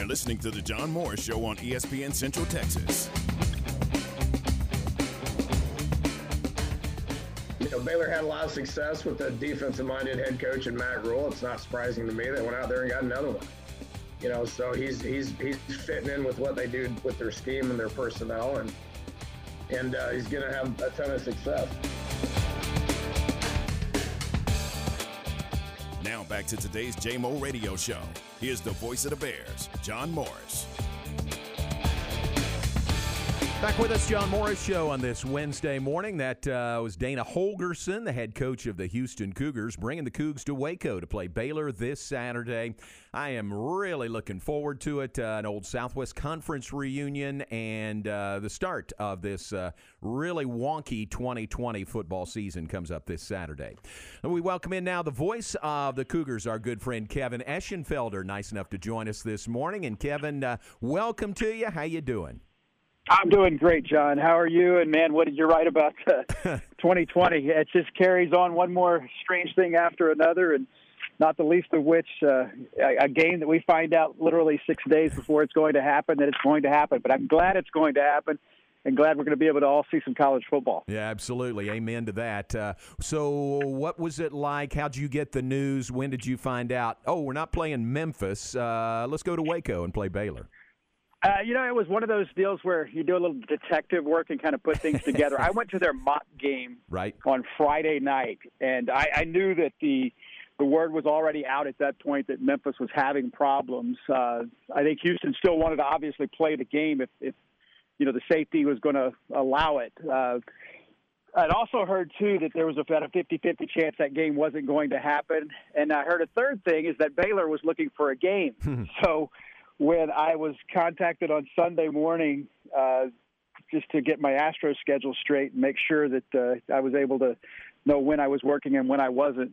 You're listening to The John Moore Show on ESPN Central Texas. You know, Baylor had a lot of success with the defensive-minded head coach and Matt Rhule. It's not surprising to me they went out there and got another one. You know, so he's he's he's fitting in with what they do with their scheme and their personnel, and and uh, he's going to have a ton of success. Now back to today's JMO Radio Show. Here's the voice of the Bears, John Morris. Back with us, John Morris Show on this Wednesday morning. That uh, was Dana Holgorsen, the head coach of the Houston Cougars, bringing the Cougs to Waco to play Baylor this Saturday. I am really looking forward to it. Uh, an old Southwest Conference reunion and uh, the start of this uh, really wonky 2020 football season comes up this Saturday. And we welcome in now the voice of the Cougars, our good friend Kevin Eschenfelder, nice enough to join us this morning. And Kevin, uh, welcome to you. How you doing? I'm doing great, John. How are you? And man, what did you write about uh, 2020? It just carries on one more strange thing after another, and not the least of which uh, a, game that we find out literally six days before it's going to happen that it's going to happen. But I'm glad it's going to happen. And glad we're going to be able to all see some college football. Yeah, absolutely. Amen to that. Uh, so, what was it like? How'd you get the news? When did you find out? Oh, we're not playing Memphis. Uh, let's go to Waco and play Baylor. Uh, you know, it was one of those deals where you do a little detective work and kind of put things together. I went to their mock game right on Friday night, and I, I knew that the the word was already out at that point that Memphis was having problems. Uh, I think Houston still wanted to obviously play the game if, if you know the safety was going to allow it. Uh, I'd also heard too that there was about a 50-50 chance that game wasn't going to happen, and I heard a third thing is that Baylor was looking for a game. so when I was contacted on Sunday morning uh, just to get my Astro schedule straight and make sure that uh, I was able to know when I was working and when I wasn't.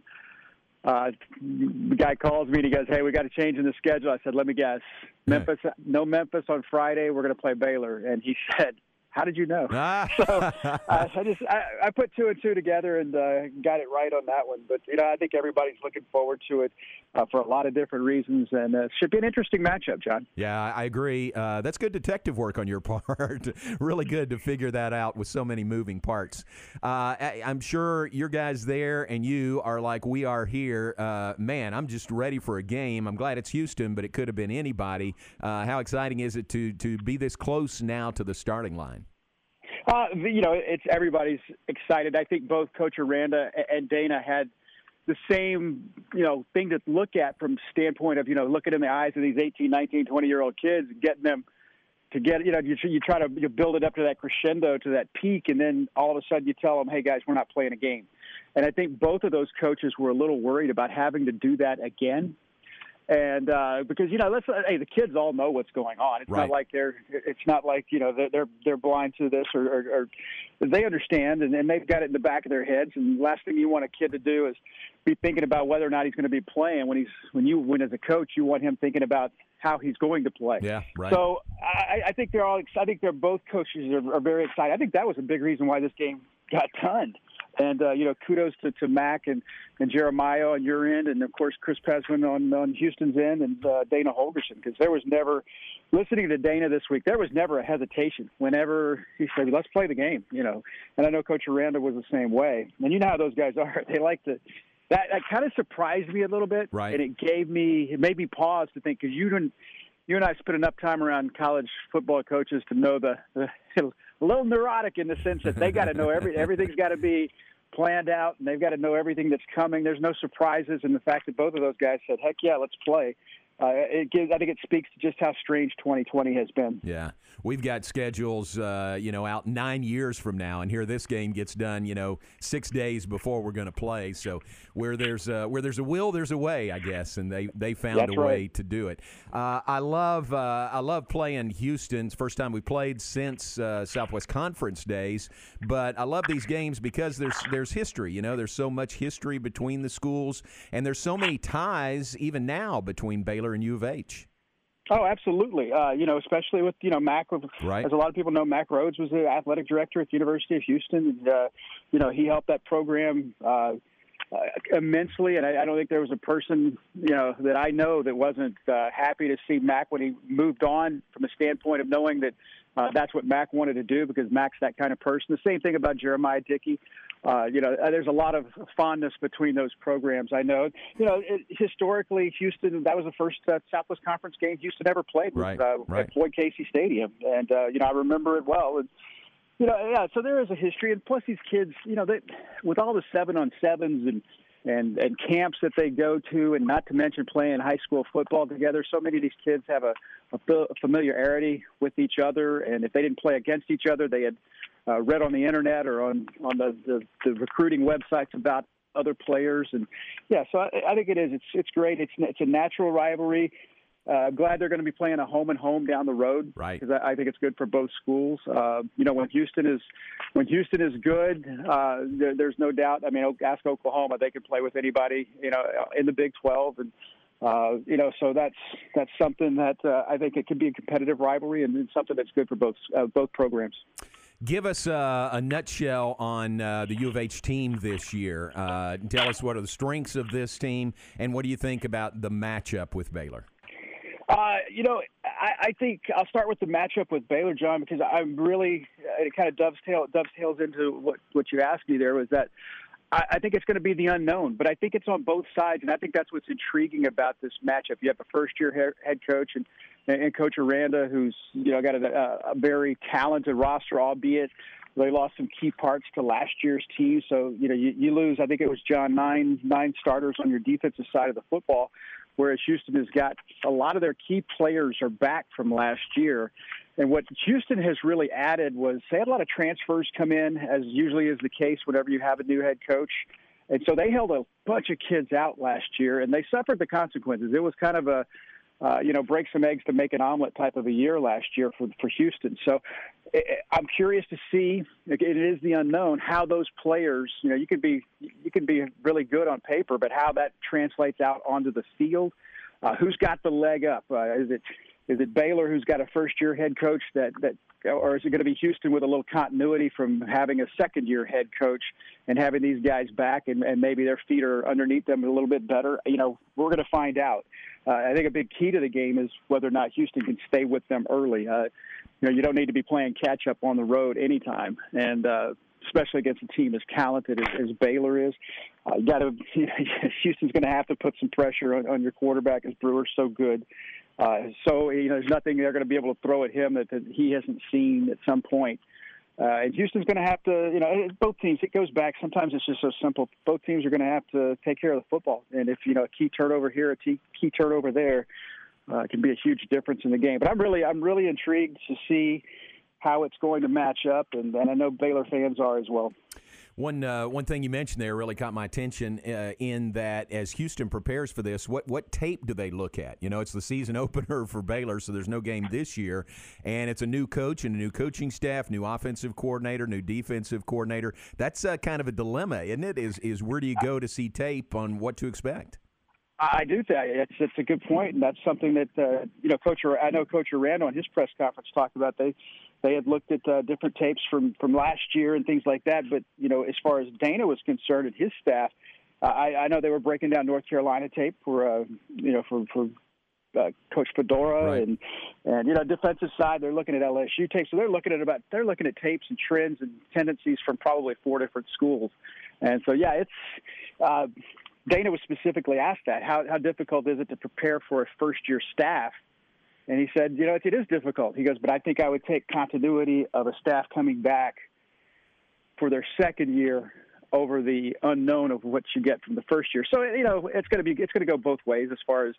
Uh, the guy calls me and he goes, "Hey, we got a change in the schedule." I said, "Let me guess, Memphis. No Memphis on Friday. We're going to play Baylor." And he said, how did you know? Ah. so uh, I just I, I put two and two together and uh, got it right on that one. But you know I think everybody's looking forward to it uh, for a lot of different reasons, and uh, it should be an interesting matchup, John. Yeah, I agree. Uh, that's good detective work on your part. really good to figure that out with so many moving parts. Uh, I, I'm sure your guys there and you are like we are here. Uh, man, I'm just ready for a game. I'm glad it's Houston, but it could have been anybody. Uh, how exciting is it to to be this close now to the starting line? Uh, you know, it's everybody's excited. I think both Coach Aranda and Dana had the same, you know, thing to look at from standpoint of, you know, looking in the eyes of these 18, 19, 20 year old kids, getting them to get, you know, you, you try to you build it up to that crescendo, to that peak, and then all of a sudden you tell them, hey guys, we're not playing a game. And I think both of those coaches were a little worried about having to do that again and uh, because you know, let's hey, the kids all know what's going on. It's right. not like they're it's not like you know they're they're, they're blind to this or, or, or they understand and, and they've got it in the back of their heads. And the last thing you want a kid to do is be thinking about whether or not he's going to be playing when he's when you when as a coach you want him thinking about how he's going to play. Yeah, right. So I, I think they're all. I think they're both coaches are, are very excited. I think that was a big reason why this game got done. And uh, you know, kudos to, to Mack and, and Jeremiah on your end, and of course Chris Pezman on, on Houston's end, and uh, Dana Holgorsen, because there was never listening to Dana this week. There was never a hesitation whenever he said, "Let's play the game," you know. And I know Coach Aranda was the same way. And you know how those guys are; they like to. That that kind of surprised me a little bit, right? And it gave me it made me pause to think because you didn't. You and I spent enough time around college football coaches to know the, the a little neurotic in the sense that they got to know every everything's got to be planned out and they've got to know everything that's coming. There's no surprises, and the fact that both of those guys said, "Heck yeah, let's play." Uh, it gives, I think it speaks to just how strange 2020 has been. Yeah, we've got schedules, uh, you know, out nine years from now, and here this game gets done, you know, six days before we're going to play. So where there's a, where there's a will, there's a way, I guess, and they they found That's a way to do it. Uh, I love uh, I love playing Houston's first time we played since uh, Southwest Conference days, but I love these games because there's there's history. You know, there's so much history between the schools, and there's so many ties even now between Baylor and U of H. Oh, absolutely. Uh, you know, especially with you know Mack. Right. As a lot of people know, Mack Rhoades was the athletic director at the University of Houston. And, uh, you know, he helped that program. Uh, uh, immensely, and I, I don't think there was a person you know that I know that wasn't uh, happy to see Mack when he moved on from a standpoint of knowing that uh, that's what Mack wanted to do because Mack's that kind of person. The same thing about Jeremiah Dickey. Uh, you know, uh, there's a lot of fondness between those programs. I know, you know, it, historically, Houston, that was the first uh, Southwest Conference game Houston ever played right, uh, right. at Floyd Casey Stadium. And, uh, you know, I remember it well. And, you know, yeah, so there is a history. And plus, these kids, you know, they, with all the seven on sevens and, and and camps that they go to, and not to mention playing high school football together. So many of these kids have a, a familiarity with each other, and if they didn't play against each other, they had uh, read on the internet or on on the, the the recruiting websites about other players. And yeah, so I, I think it is. It's it's great. It's it's a natural rivalry. Uh, glad they're going to be playing a home and home down the road, right? Because I, I think it's good for both schools. Uh, you know, when Houston is when Houston is good, uh, there, there's no doubt. I mean, ask Oklahoma; they can play with anybody. You know, in the Big 12, and uh, you know, so that's that's something that uh, I think it could be a competitive rivalry, and something that's good for both uh, both programs. Give us uh, a nutshell on uh, the U of H team this year. Uh, tell us what are the strengths of this team, and what do you think about the matchup with Baylor? Uh, you know, I, I think I'll start with the matchup with Baylor, John, because I'm really it kind of dovetail dovetails into what what you asked me there was that I, I think it's going to be the unknown, but I think it's on both sides, and I think that's what's intriguing about this matchup. You have a first year head coach and and Coach Aranda, who's you know got a, a very talented roster, albeit they lost some key parts to last year's team. So you know you, you lose. I think it was John nine nine starters on your defensive side of the football whereas Houston has got a lot of their key players are back from last year. And what Houston has really added was they had a lot of transfers come in, as usually is the case whenever you have a new head coach. And so they held a bunch of kids out last year, and they suffered the consequences. It was kind of a uh, you know, break some eggs to make an omelet type of a year last year for for Houston. So eh, eh, I'm curious to see. It is the unknown how those players. You know, you can be you can be really good on paper, but how that translates out onto the field. Uh, who's got the leg up? Uh, is it is it Baylor who's got a first year head coach that that or is it going to be Houston with a little continuity from having a second year head coach and having these guys back and, and maybe their feet are underneath them a little bit better? You know, we're going to find out. Uh, I think a big key to the game is whether or not Houston can stay with them early. Uh, you know, you don't need to be playing catch up on the road anytime, and uh, especially against a team as talented as, as Baylor is. Uh, you got to Houston's going to have to put some pressure on, on your quarterback as Brewer's so good. Uh, so you know, there's nothing they're going to be able to throw at him that, that he hasn't seen at some point. Uh, and Houston's going to have to, you know, both teams. It goes back. Sometimes it's just so simple. Both teams are going to have to take care of the football. And if you know a key turnover here, a key, turnover there, uh, can be a huge difference in the game. But I'm really, I'm really intrigued to see how it's going to match up, and, and I know Baylor fans are as well. One uh, one thing you mentioned there really caught my attention uh, in that as Houston prepares for this, what what tape do they look at? You know, it's the season opener for Baylor, so there's no game this year, and it's a new coach and a new coaching staff, new offensive coordinator, new defensive coordinator. That's uh, kind of a dilemma, isn't it? Is is where do you go to see tape on what to expect? I do think it's it's a good point, and that's something that uh, you know, Coach. I know Coach Aranda on his press conference talked about. They they had looked at uh, different tapes from from last year and things like that. But you know, as far as Dana was concerned and his staff, uh, I, I know they were breaking down North Carolina tape for uh, you know for for uh, Coach Fedora right. and and you know defensive side they're looking at LSU tape, so they're looking at about they're looking at tapes and trends and tendencies from probably four different schools and so yeah it's uh, Dana was specifically asked that how how difficult is it to prepare for a first year staff and he said, you know, it, is difficult. He goes, but I think I would take continuity of a staff coming back for their second year over the unknown of what you get from the first year. So you know, it's going to be it's going to go both ways as far as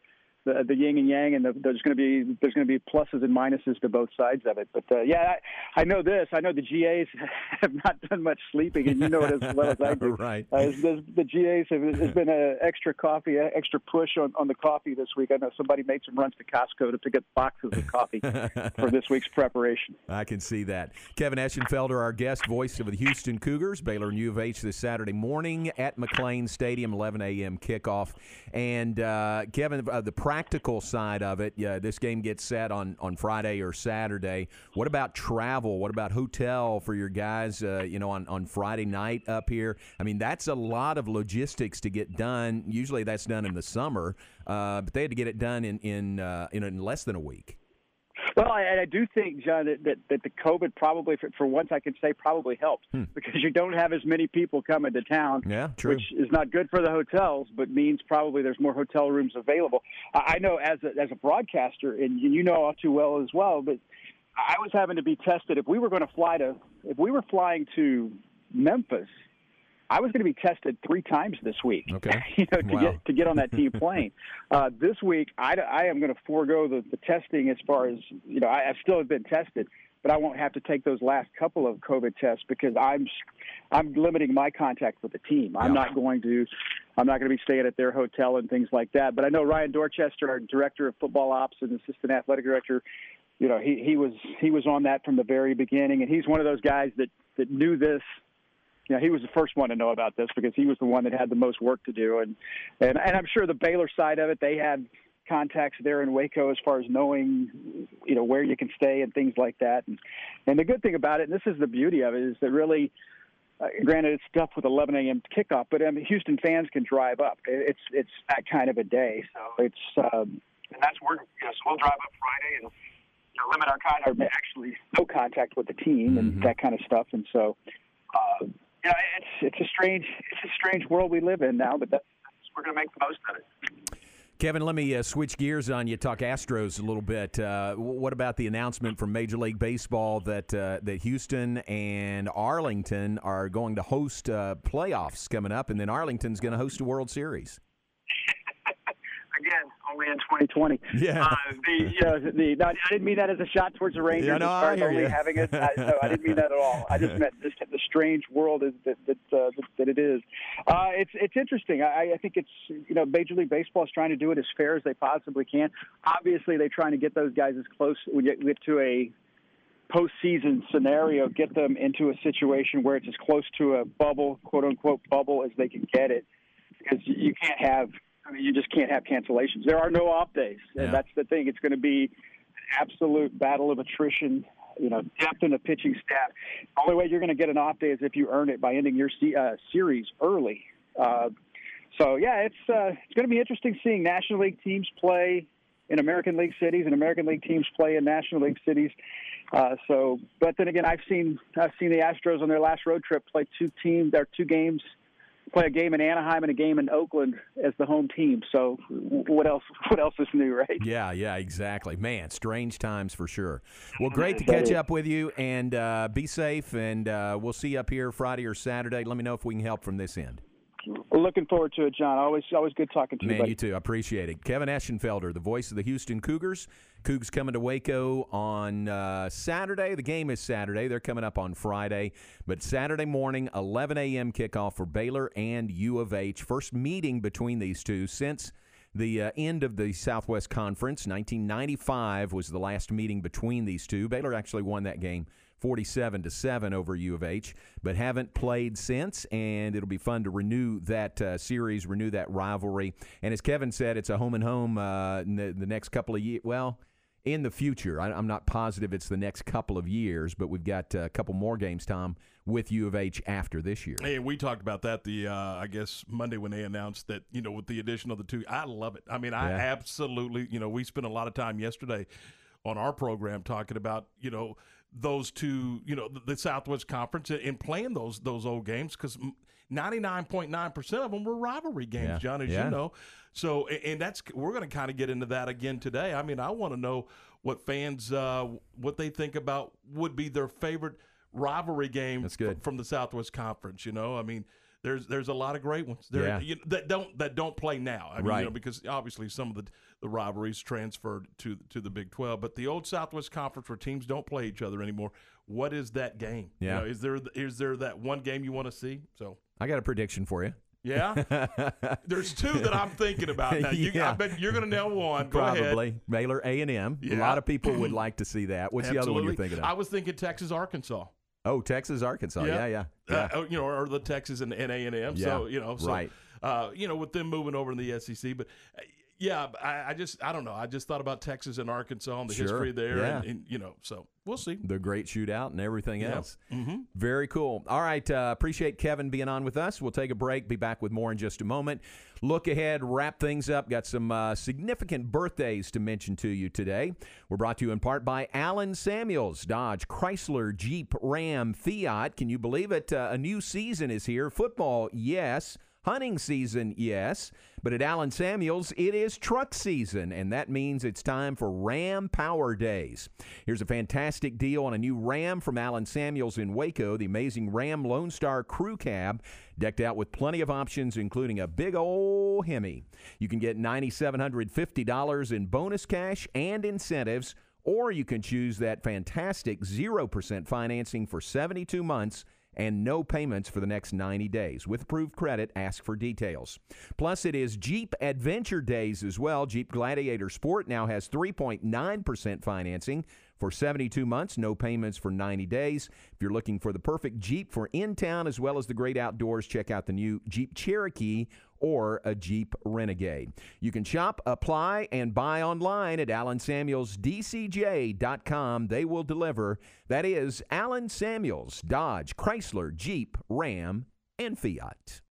the, the yin and yang, and the, there's going to be there's going to be pluses and minuses to both sides of it. But uh, yeah, I, I know this. I know the GAs have not done much sleeping, and you know it as well as I do. right. Uh, the, the GAs have has been an extra coffee, extra push on, on the coffee this week. I know somebody made some runs to Costco to pick up boxes of coffee for this week's preparation. I can see that. Kevin Eschenfelder, our guest, voice of the Houston Cougars, Baylor and U of H this Saturday morning at McLane Stadium, 11 a.m. kickoff. And uh, Kevin, uh, the practice practical side of it, yeah, this game gets set on, on Friday or Saturday. What about travel? What about hotel for your guys? Uh, you know, on, on Friday night up here. I mean, that's a lot of logistics to get done. Usually, that's done in the summer, uh, but they had to get it done in in, uh, in in less than a week. Well, I, I do think, John, that, that, that the COVID probably, for, for once, I can say probably helped hmm. because you don't have as many people coming to town. Yeah, true. Which is not good for the hotels, but means probably there's more hotel rooms available. I know as a, as a broadcaster, and you know all too well as well, but I was having to be tested. If we were going to fly to, if we were flying to Memphis I was going to be tested three times this week. Okay. you know, to wow. get to get on that team plane. uh, this week, I, I am going to forego the, the testing as far as you know. I, I still have been tested, but I won't have to take those last couple of COVID tests because I'm I'm limiting my contact with the team. I'm yeah. not going to I'm not going to be staying at their hotel and things like that. But I know Ryan Dorchester, our director of football ops and assistant athletic director, you know, he he was he was on that from the very beginning, and he's one of those guys that that knew this you know, he was the first one to know about this because he was the one that had the most work to do. And, and, and I'm sure the Baylor side of it, they had contacts there in Waco as far as knowing, you know, where you can stay and things like that. And, and the good thing about it, and this is the beauty of it, is that really, uh, granted, it's tough with 11 a.m. kickoff, but I mean, Houston fans can drive up. It's it's that kind of a day, so it's um, and that's where you know, so we'll drive up Friday and you know, limit our contact, actually no contact with the team and mm-hmm. that kind of stuff, and so. Uh, yeah, it's it's a strange it's a strange world we live in now, but that's we're going to make the most of it. Kevin, let me uh, switch gears on you. Talk Astros a little bit. Uh, what about the announcement from Major League Baseball that uh, that Houston and Arlington are going to host uh, playoffs coming up, and then Arlington's going to host a World Series? Only in 2020. Yeah. Uh, the, you know, the, no, I didn't mean that as a shot towards the Rangers. Yeah, no, I hear only you. having it. I, no, I didn't mean that at all. I just meant just the strange world is, that that, uh, that, it is. Uh, it's it's interesting. I, I think it's you know Major League Baseball is trying to do it as fair as they possibly can. Obviously, they're trying to get those guys as close. We get, get to a postseason scenario, get them into a situation where it's as close to a bubble, quote unquote bubble, as they can get it. Because you can't have I mean, you just can't have cancellations. There are no off days, and yeah. that's the thing. It's going to be an absolute battle of attrition. You know, depth in the pitching staff. The only way you're going to get an off day is if you earn it by ending your uh, series early. Uh, so yeah, it's uh, it's going to be interesting seeing National League teams play in American League cities and American League teams play in National League cities. Uh, so, but then again, I've seen I've seen the Astros on their last road trip play two teams, their two games play a game in Anaheim and a game in Oakland as the home team. So what else? What else is new, right? Yeah, yeah, exactly. Man, strange times for sure. Well, great to catch up with you, and uh, be safe. And uh, we'll see you up here Friday or Saturday. Let me know if we can help from this end. Looking forward to it, John. Always, always good talking to you. Man, buddy. you too. I appreciate it. Kevin Eschenfelder, the voice of the Houston Cougars. Cougs coming to Waco on uh, Saturday. The game is Saturday. They're coming up on Friday, but Saturday morning, 11 a.m. kickoff for Baylor and U of H. First meeting between these two since the uh, end of the Southwest Conference. 1995 was the last meeting between these two. Baylor actually won that game 47 to 7 over U of H, but haven't played since. And it'll be fun to renew that uh, series, renew that rivalry. And as Kevin said, it's a home and home uh, the, the next couple of years. Well, in the future. I, am not positive it's the next couple of years, but we've got a couple more games, Tom, with U of H after this year. Hey, we talked about that the uh, I guess Monday when they announced that you know with the addition of the two. I love it. I mean, I yeah. absolutely you know we spent a lot of time yesterday on our program talking about you know those two, you know, the, the Southwest Conference and playing those those old games because 99.9% of them were rivalry games, yeah. John, as yeah. you know. So, and that's we're going to kind of get into that again today. I mean, I want to know what fans uh, what they think about would be their favorite rivalry game that's good. from the Southwest Conference. You know, I mean, there's there's a lot of great ones there yeah. you know, that don't that don't play now. I mean, right. you know, because obviously some of the the rivalries transferred to to the Big 12, but the old Southwest Conference where teams don't play each other anymore. What is that game? Yeah. You know, is there is there that one game you want to see? So I got a prediction for you. Yeah, there's two that I'm thinking about now. You, yeah. I bet you're going to nail one. Go Probably ahead. Baylor A and M. A lot of people would like to see that. What's Absolutely. the other one you're thinking of? I was thinking Texas Arkansas. Oh, Texas, Arkansas. Yeah, yeah. yeah. Uh, oh, you know, or the Texas and, and A and M. Yeah. So you know, so, right. Uh, you know, with them moving over in the SEC, but uh, Yeah, I, I, just I don't know. I just thought about Texas and Arkansas and the sure. history there, yeah. and, and, you know, so we'll see the great shootout and everything yeah. else. Mm-hmm. Very cool. All right, uh, appreciate Kevin being on with us. We'll take a break. Be back with more in just a moment. Look ahead, wrap things up. Got some uh, significant birthdays to mention to you today. We're brought to you in part by Allen Samuels, Dodge, Chrysler, Jeep, Ram, Fiat. Can you believe it? Uh, a new season is here. Football, yes. Hunting season, yes, but at Allen Samuels, it is truck season, and that means it's time for Ram Power Days. Here's a fantastic deal on a new Ram from Allen Samuels in Waco, the amazing Ram Lone Star Crew Cab, decked out with plenty of options, including a big old Hemi. You can get $9,750 in bonus cash and incentives, or you can choose that fantastic 0% financing for 72 months and no payments for the next 90 days. With approved credit, ask for details. Plus, it is Jeep Adventure Days as well. Jeep Gladiator Sport now has 3.9% financing for 72 months, no payments for 90 days. If you're looking for the perfect Jeep for in town as well as the great outdoors, check out the new Jeep Cherokee or a Jeep Renegade. You can shop, apply, and buy online at AllenSamuelsDCJ.com. They will deliver. That is Allen Samuels, Dodge, Chrysler, Jeep, Ram, and Fiat.